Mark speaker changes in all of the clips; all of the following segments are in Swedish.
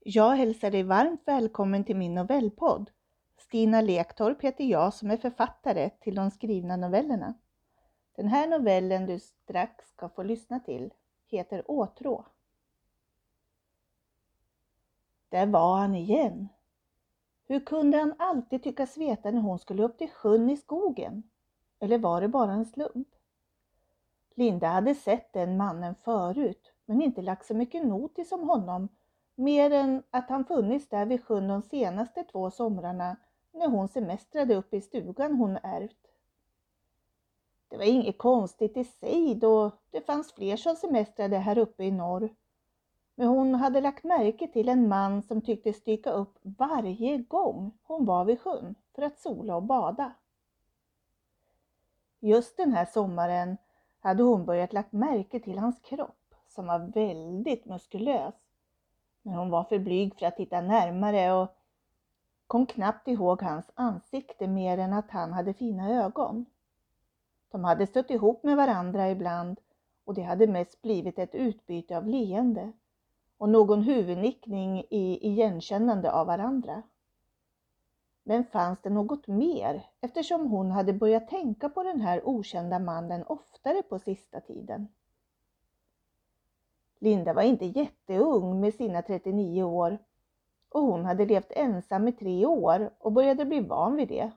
Speaker 1: Jag hälsar dig varmt välkommen till min novellpodd. Stina Lektorp heter jag som är författare till de skrivna novellerna. Den här novellen du strax ska få lyssna till heter Åtrå. Där var han igen. Hur kunde han alltid tyckas veta när hon skulle upp till sjön i skogen? Eller var det bara en slump? Linda hade sett den mannen förut, men inte lagt så mycket notis om honom, mer än att han funnits där vid sjön de senaste två somrarna när hon semestrade uppe i stugan hon ärvt. Det var inget konstigt i sig då det fanns fler som semestrade här uppe i norr. Men hon hade lagt märke till en man som tycktes dyka upp varje gång hon var vid sjön för att sola och bada. Just den här sommaren hade hon börjat lagt märke till hans kropp som var väldigt muskulös. Men hon var för blyg för att titta närmare och kom knappt ihåg hans ansikte mer än att han hade fina ögon. De hade stött ihop med varandra ibland och det hade mest blivit ett utbyte av leende och någon huvudnickning i igenkännande av varandra. Men fanns det något mer eftersom hon hade börjat tänka på den här okända mannen oftare på sista tiden? Linda var inte jätteung med sina 39 år och hon hade levt ensam i tre år och började bli van vid det.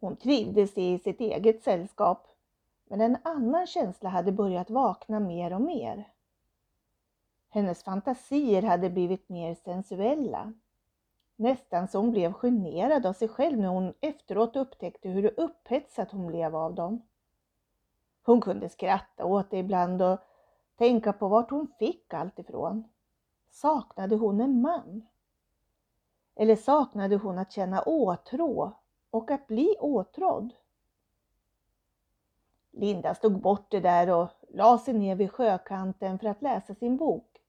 Speaker 1: Hon trivdes i sitt eget sällskap men en annan känsla hade börjat vakna mer och mer. Hennes fantasier hade blivit mer sensuella. Nästan så hon blev generad av sig själv när hon efteråt upptäckte hur upphetsat hon blev av dem. Hon kunde skratta åt det ibland och tänka på vart hon fick allt ifrån. Saknade hon en man? Eller saknade hon att känna åtrå och att bli åtrådd? Linda stod bort det där och la sig ner vid sjökanten för att läsa sin bok.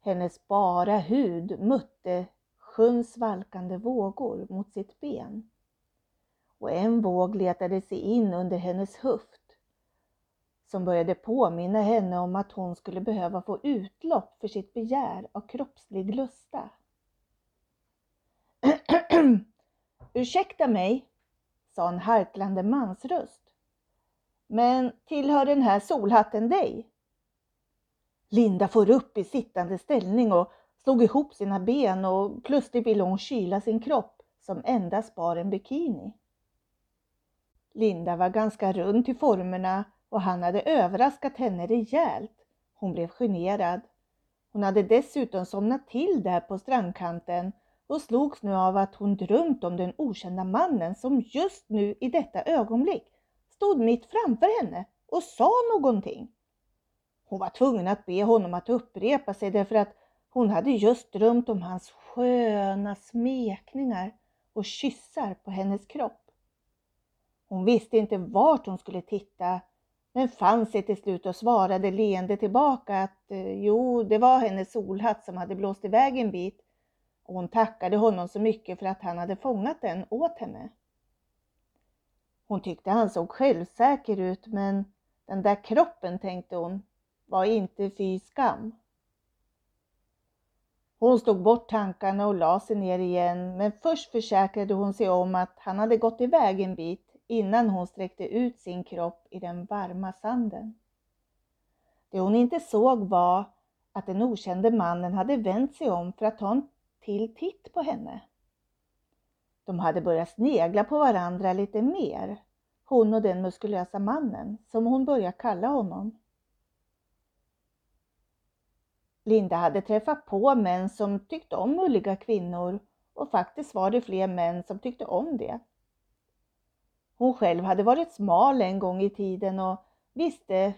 Speaker 1: Hennes bara hud mötte sjöns svalkande vågor mot sitt ben. Och en våg letade sig in under hennes höft som började påminna henne om att hon skulle behöva få utlopp för sitt begär av kroppslig lusta. Ursäkta mig, sa en harklande mansröst. Men tillhör den här solhatten dig? Linda får upp i sittande ställning och slog ihop sina ben och plötsligt ville hon kyla sin kropp som endast bar en bikini. Linda var ganska rund till formerna och han hade överraskat henne rejält. Hon blev generad. Hon hade dessutom somnat till där på strandkanten och slogs nu av att hon drömt om den okända mannen som just nu i detta ögonblick stod mitt framför henne och sa någonting. Hon var tvungen att be honom att upprepa sig därför att hon hade just drömt om hans sköna smekningar och kyssar på hennes kropp. Hon visste inte vart hon skulle titta men fann sig till slut och svarade leende tillbaka att eh, jo, det var hennes solhatt som hade blåst iväg en bit och hon tackade honom så mycket för att han hade fångat den åt henne. Hon tyckte han såg självsäker ut men den där kroppen, tänkte hon, var inte fy skam. Hon slog bort tankarna och la sig ner igen men först försäkrade hon sig om att han hade gått iväg en bit innan hon sträckte ut sin kropp i den varma sanden. Det hon inte såg var att den okände mannen hade vänt sig om för att ta en till titt på henne. De hade börjat snegla på varandra lite mer, hon och den muskulösa mannen, som hon började kalla honom. Linda hade träffat på män som tyckte om mulliga kvinnor och faktiskt var det fler män som tyckte om det. Hon själv hade varit smal en gång i tiden och visste, eh,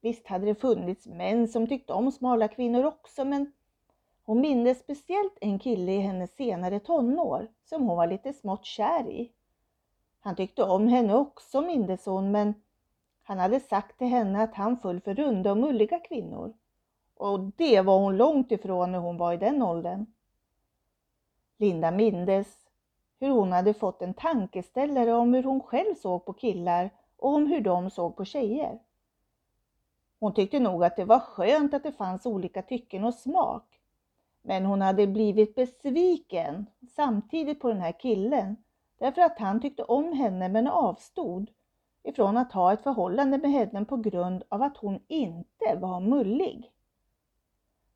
Speaker 1: visst hade det funnits män som tyckte om smala kvinnor också, men hon mindes speciellt en kille i hennes senare tonår som hon var lite smått kär i. Han tyckte om henne också mindes hon, men han hade sagt till henne att han föll för runda och mulliga kvinnor. Och det var hon långt ifrån när hon var i den åldern. Linda mindes hur hon hade fått en tankeställare om hur hon själv såg på killar och om hur de såg på tjejer. Hon tyckte nog att det var skönt att det fanns olika tycken och smak. Men hon hade blivit besviken samtidigt på den här killen därför att han tyckte om henne men avstod ifrån att ha ett förhållande med henne på grund av att hon inte var mullig.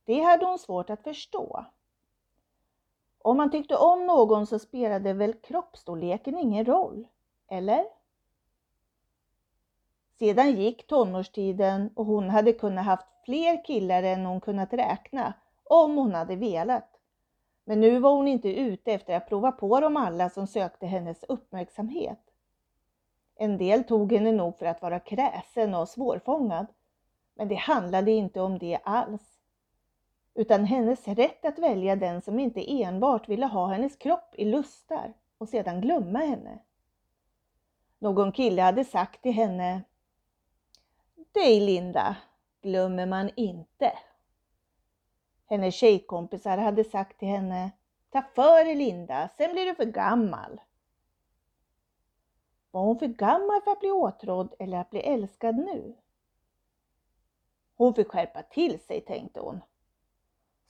Speaker 1: Det hade hon svårt att förstå. Om man tyckte om någon så spelade väl kroppsstorleken ingen roll, eller? Sedan gick tonårstiden och hon hade kunnat haft fler killar än hon kunnat räkna om hon hade velat. Men nu var hon inte ute efter att prova på dem alla som sökte hennes uppmärksamhet. En del tog henne nog för att vara kräsen och svårfångad. Men det handlade inte om det alls. Utan hennes rätt att välja den som inte enbart ville ha hennes kropp i lustar och sedan glömma henne. Någon kille hade sagt till henne Dig Linda glömmer man inte. Hennes tjejkompisar hade sagt till henne Ta för dig Linda, sen blir du för gammal. Var hon för gammal för att bli åtrådd eller att bli älskad nu? Hon fick skärpa till sig, tänkte hon.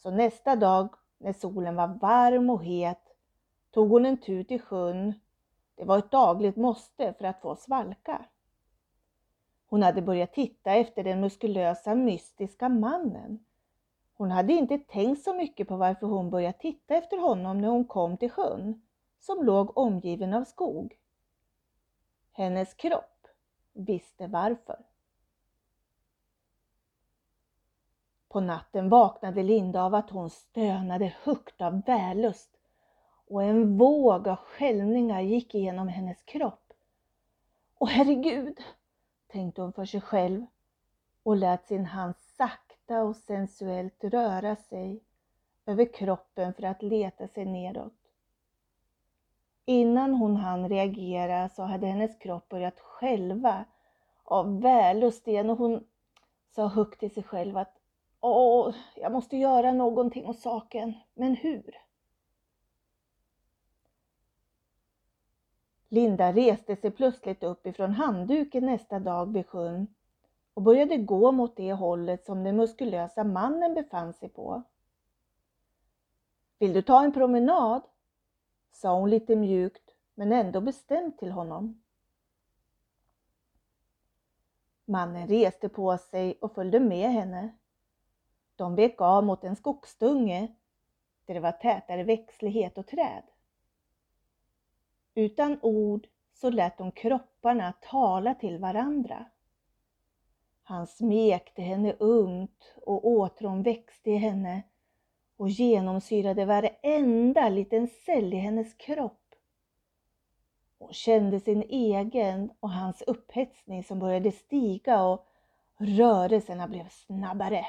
Speaker 1: Så nästa dag när solen var varm och het tog hon en tur till sjön. Det var ett dagligt måste för att få svalka. Hon hade börjat titta efter den muskulösa mystiska mannen. Hon hade inte tänkt så mycket på varför hon börjat titta efter honom när hon kom till sjön, som låg omgiven av skog. Hennes kropp visste varför. På natten vaknade Linda av att hon stönade högt av vällust och en våg av skällningar gick igenom hennes kropp. Åh herregud, tänkte hon för sig själv och lät sin hand sakta och sensuellt röra sig över kroppen för att leta sig nedåt. Innan hon hann reagera så hade hennes kropp börjat skälva av vällust igen och hon sa högt till sig själv att Åh, jag måste göra någonting åt saken, men hur? Linda reste sig plötsligt upp ifrån handduken nästa dag vid sjön och började gå mot det hållet som den muskulösa mannen befann sig på. Vill du ta en promenad? sa hon lite mjukt men ändå bestämt till honom. Mannen reste på sig och följde med henne. De vek av mot en skogsdunge där det var tätare växtlighet och träd. Utan ord så lät de kropparna tala till varandra. Han smekte henne ömt och åtrån växte i henne och genomsyrade varenda liten cell i hennes kropp. Hon kände sin egen och hans upphetsning som började stiga och rörelserna blev snabbare.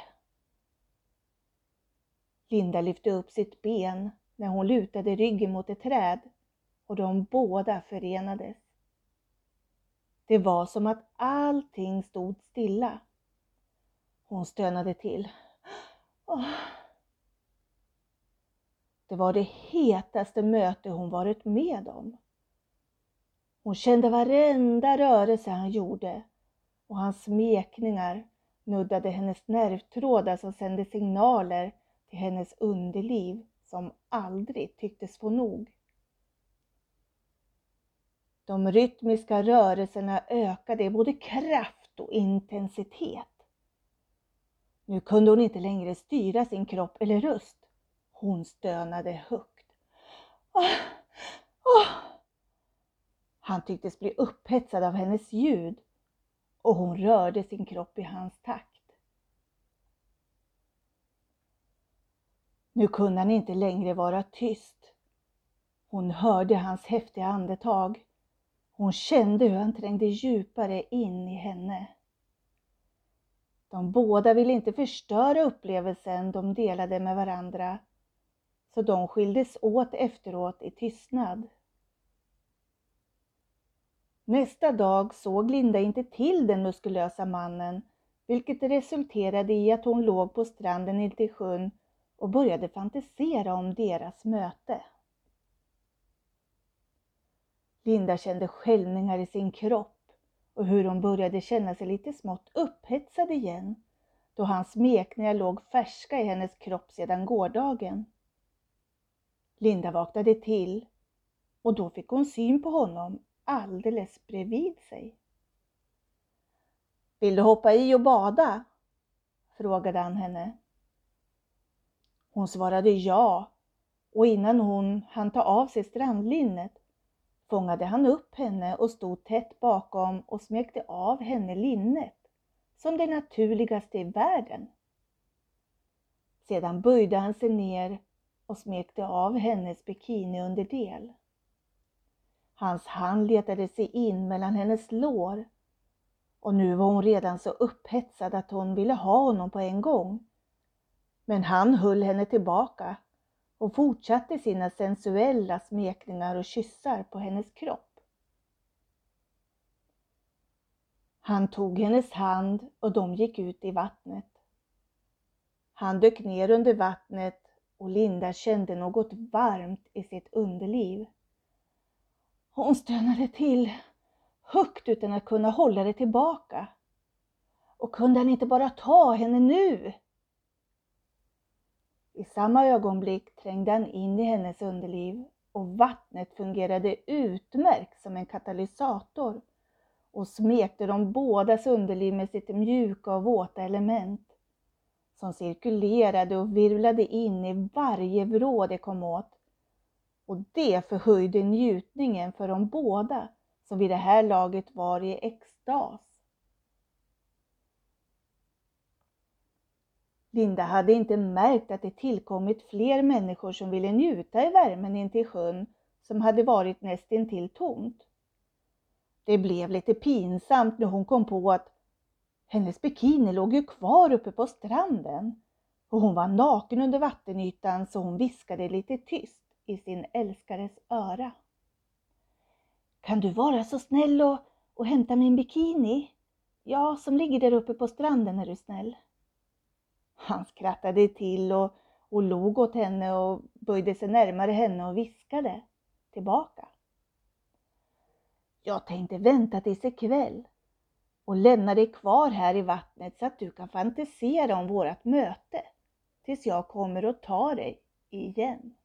Speaker 1: Linda lyfte upp sitt ben när hon lutade ryggen mot ett träd och de båda förenades. Det var som att allting stod stilla. Hon stönade till. Oh. Det var det hetaste möte hon varit med om. Hon kände varenda rörelse han gjorde och hans smekningar nuddade hennes nervtrådar som sände signaler till hennes underliv som aldrig tycktes få nog. De rytmiska rörelserna ökade i både kraft och intensitet. Nu kunde hon inte längre styra sin kropp eller röst. Hon stönade högt. Oh, oh. Han tycktes bli upphetsad av hennes ljud och hon rörde sin kropp i hans takt. Nu kunde han inte längre vara tyst. Hon hörde hans häftiga andetag. Hon kände hur han trängde djupare in i henne. De båda ville inte förstöra upplevelsen de delade med varandra, så de skildes åt efteråt i tystnad. Nästa dag såg Linda inte till den muskulösa mannen, vilket resulterade i att hon låg på stranden intill sjön och började fantisera om deras möte. Linda kände skällningar i sin kropp och hur hon började känna sig lite smått upphetsad igen då hans smekningar låg färska i hennes kropp sedan gårdagen. Linda vaknade till och då fick hon syn på honom alldeles bredvid sig. Vill du hoppa i och bada? frågade han henne. Hon svarade ja och innan hon hann ta av sig strandlinnet fångade han upp henne och stod tätt bakom och smekte av henne linnet som det naturligaste i världen. Sedan böjde han sig ner och smekte av hennes bikiniunderdel. Hans hand letade sig in mellan hennes lår och nu var hon redan så upphetsad att hon ville ha honom på en gång. Men han höll henne tillbaka och fortsatte sina sensuella smekningar och kyssar på hennes kropp. Han tog hennes hand och de gick ut i vattnet. Han dök ner under vattnet och Linda kände något varmt i sitt underliv. Hon stönade till högt utan att kunna hålla det tillbaka. Och kunde han inte bara ta henne nu? I samma ögonblick trängde han in i hennes underliv och vattnet fungerade utmärkt som en katalysator och smekte de bådas underliv med sitt mjuka och våta element som cirkulerade och virvlade in i varje vrå det kom åt. Och det förhöjde njutningen för de båda som vid det här laget var i extas. Linda hade inte märkt att det tillkommit fler människor som ville njuta i värmen intill sjön som hade varit nästintill tomt. Det blev lite pinsamt när hon kom på att hennes bikini låg ju kvar uppe på stranden och hon var naken under vattenytan så hon viskade lite tyst i sin älskares öra. Kan du vara så snäll och, och hämta min bikini? Ja, som ligger där uppe på stranden är du snäll. Han skrattade till och, och log åt henne och böjde sig närmare henne och viskade tillbaka. Jag tänkte vänta tills ikväll och lämna dig kvar här i vattnet så att du kan fantisera om vårat möte tills jag kommer och tar dig igen.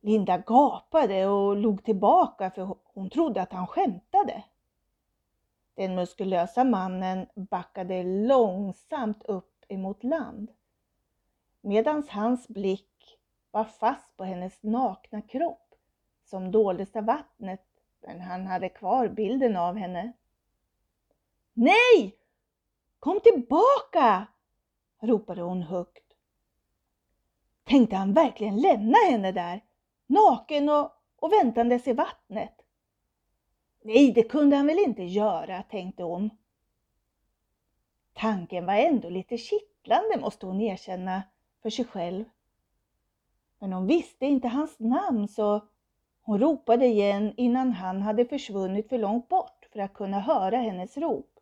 Speaker 1: Linda gapade och log tillbaka för hon trodde att han skämtade. Den muskulösa mannen backade långsamt upp emot land medan hans blick var fast på hennes nakna kropp som doldes av vattnet men han hade kvar bilden av henne. Nej! Kom tillbaka! ropade hon högt. Tänkte han verkligen lämna henne där? naken och, och väntandes i vattnet. Nej, det kunde han väl inte göra, tänkte hon. Tanken var ändå lite kittlande, måste hon erkänna för sig själv. Men hon visste inte hans namn så hon ropade igen innan han hade försvunnit för långt bort för att kunna höra hennes rop.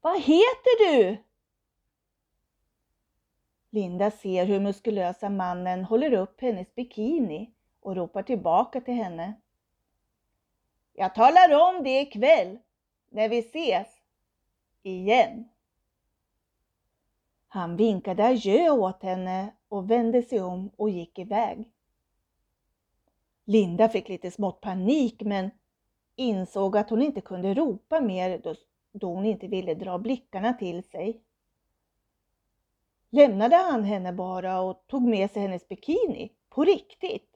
Speaker 1: Vad heter du? Linda ser hur muskulösa mannen håller upp hennes bikini och ropar tillbaka till henne. Jag talar om det ikväll när vi ses igen. Han vinkade adjö åt henne och vände sig om och gick iväg. Linda fick lite smått panik men insåg att hon inte kunde ropa mer då, hon inte ville dra blickarna till sig lämnade han henne bara och tog med sig hennes bikini. På riktigt.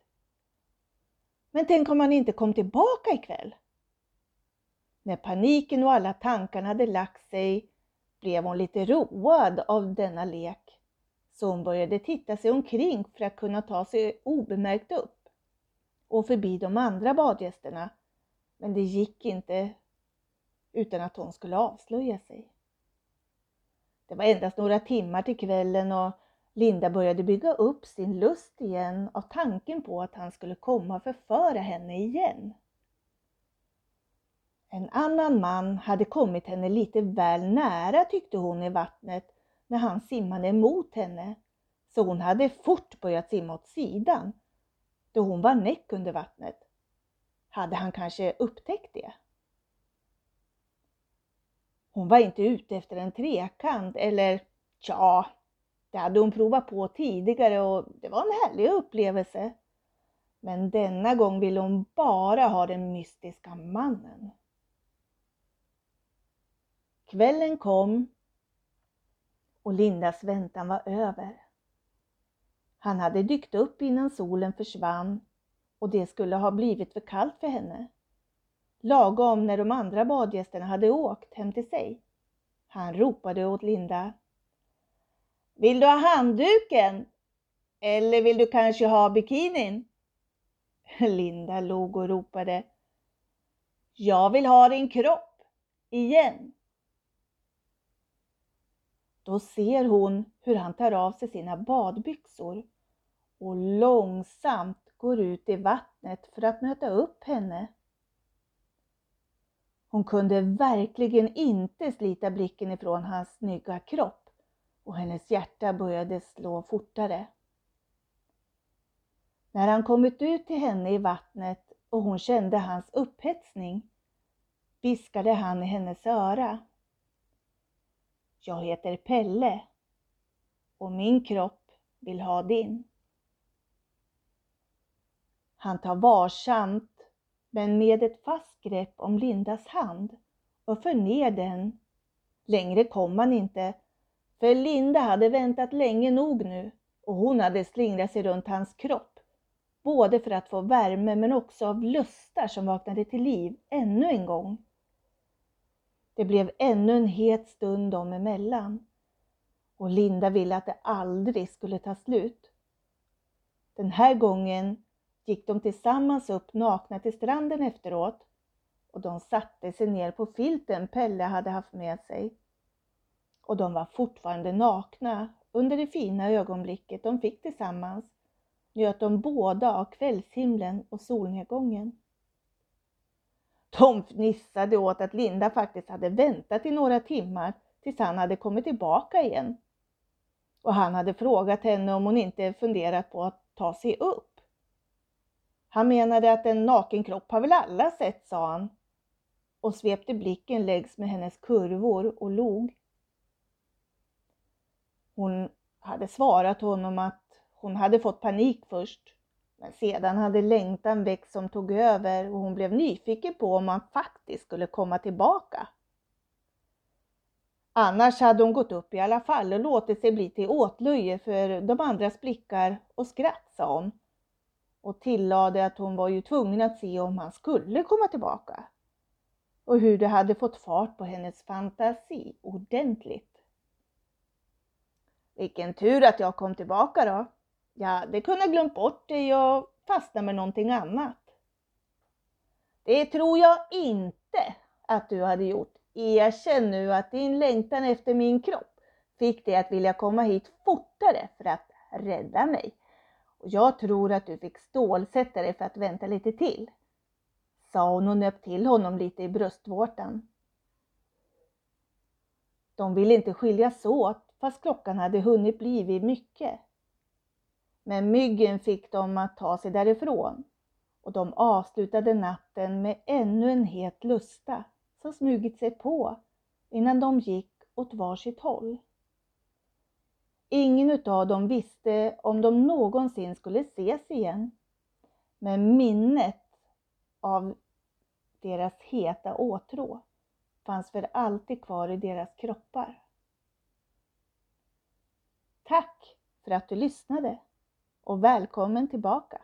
Speaker 1: Men tänk om han inte kom tillbaka ikväll? När paniken och alla tankarna hade lagt sig blev hon lite road av denna lek. Så hon började titta sig omkring för att kunna ta sig obemärkt upp och förbi de andra badgästerna. Men det gick inte utan att hon skulle avslöja sig. Det var endast några timmar till kvällen och Linda började bygga upp sin lust igen av tanken på att han skulle komma och förföra henne igen. En annan man hade kommit henne lite väl nära tyckte hon i vattnet när han simmade emot henne, så hon hade fort börjat simma åt sidan då hon var näck under vattnet. Hade han kanske upptäckt det? Hon var inte ute efter en trekant eller ja, det hade hon provat på tidigare och det var en härlig upplevelse. Men denna gång ville hon bara ha den mystiska mannen. Kvällen kom och Lindas väntan var över. Han hade dykt upp innan solen försvann och det skulle ha blivit för kallt för henne. Lagom när de andra badgästerna hade åkt hem till sig. Han ropade åt Linda. Vill du ha handduken? Eller vill du kanske ha bikinin? Linda log och ropade. Jag vill ha din kropp. Igen. Då ser hon hur han tar av sig sina badbyxor och långsamt går ut i vattnet för att möta upp henne. Hon kunde verkligen inte slita blicken ifrån hans snygga kropp och hennes hjärta började slå fortare. När han kommit ut till henne i vattnet och hon kände hans upphetsning viskade han i hennes öra. Jag heter Pelle och min kropp vill ha din. Han tar varsamt men med ett fast grepp om Lindas hand och för ner den. Längre kom han inte, för Linda hade väntat länge nog nu och hon hade slingrat sig runt hans kropp, både för att få värme men också av lustar som vaknade till liv ännu en gång. Det blev ännu en het stund dem emellan och Linda ville att det aldrig skulle ta slut. Den här gången gick de tillsammans upp nakna till stranden efteråt och de satte sig ner på filten Pelle hade haft med sig. Och de var fortfarande nakna under det fina ögonblicket de fick tillsammans njöt de båda av kvällshimlen och solnedgången. De fnissade åt att Linda faktiskt hade väntat i några timmar tills han hade kommit tillbaka igen. Och han hade frågat henne om hon inte funderat på att ta sig upp. Han menade att en naken kropp har väl alla sett, sa han och svepte blicken längs med hennes kurvor och log. Hon hade svarat honom att hon hade fått panik först, men sedan hade längtan växt som tog över och hon blev nyfiken på om han faktiskt skulle komma tillbaka. Annars hade hon gått upp i alla fall och låtit sig bli till åtlöje för de andras blickar och skratt, sa hon och tillade att hon var ju tvungen att se om han skulle komma tillbaka. Och hur det hade fått fart på hennes fantasi ordentligt. Vilken tur att jag kom tillbaka då. Jag hade kunnat glömt bort dig och fastna med någonting annat. Det tror jag inte att du hade gjort. Erkänn nu att din längtan efter min kropp fick dig att vilja komma hit fortare för att rädda mig. Och jag tror att du fick stålsätta dig för att vänta lite till, sa hon och nöp till honom lite i bröstvårtan. De ville inte skiljas åt fast klockan hade hunnit bli vid mycket. Men myggen fick dem att ta sig därifrån och de avslutade natten med ännu en het lusta som smugit sig på innan de gick åt varsitt håll. Ingen utav dem visste om de någonsin skulle ses igen. Men minnet av deras heta åtrå fanns för alltid kvar i deras kroppar. Tack för att du lyssnade och välkommen tillbaka!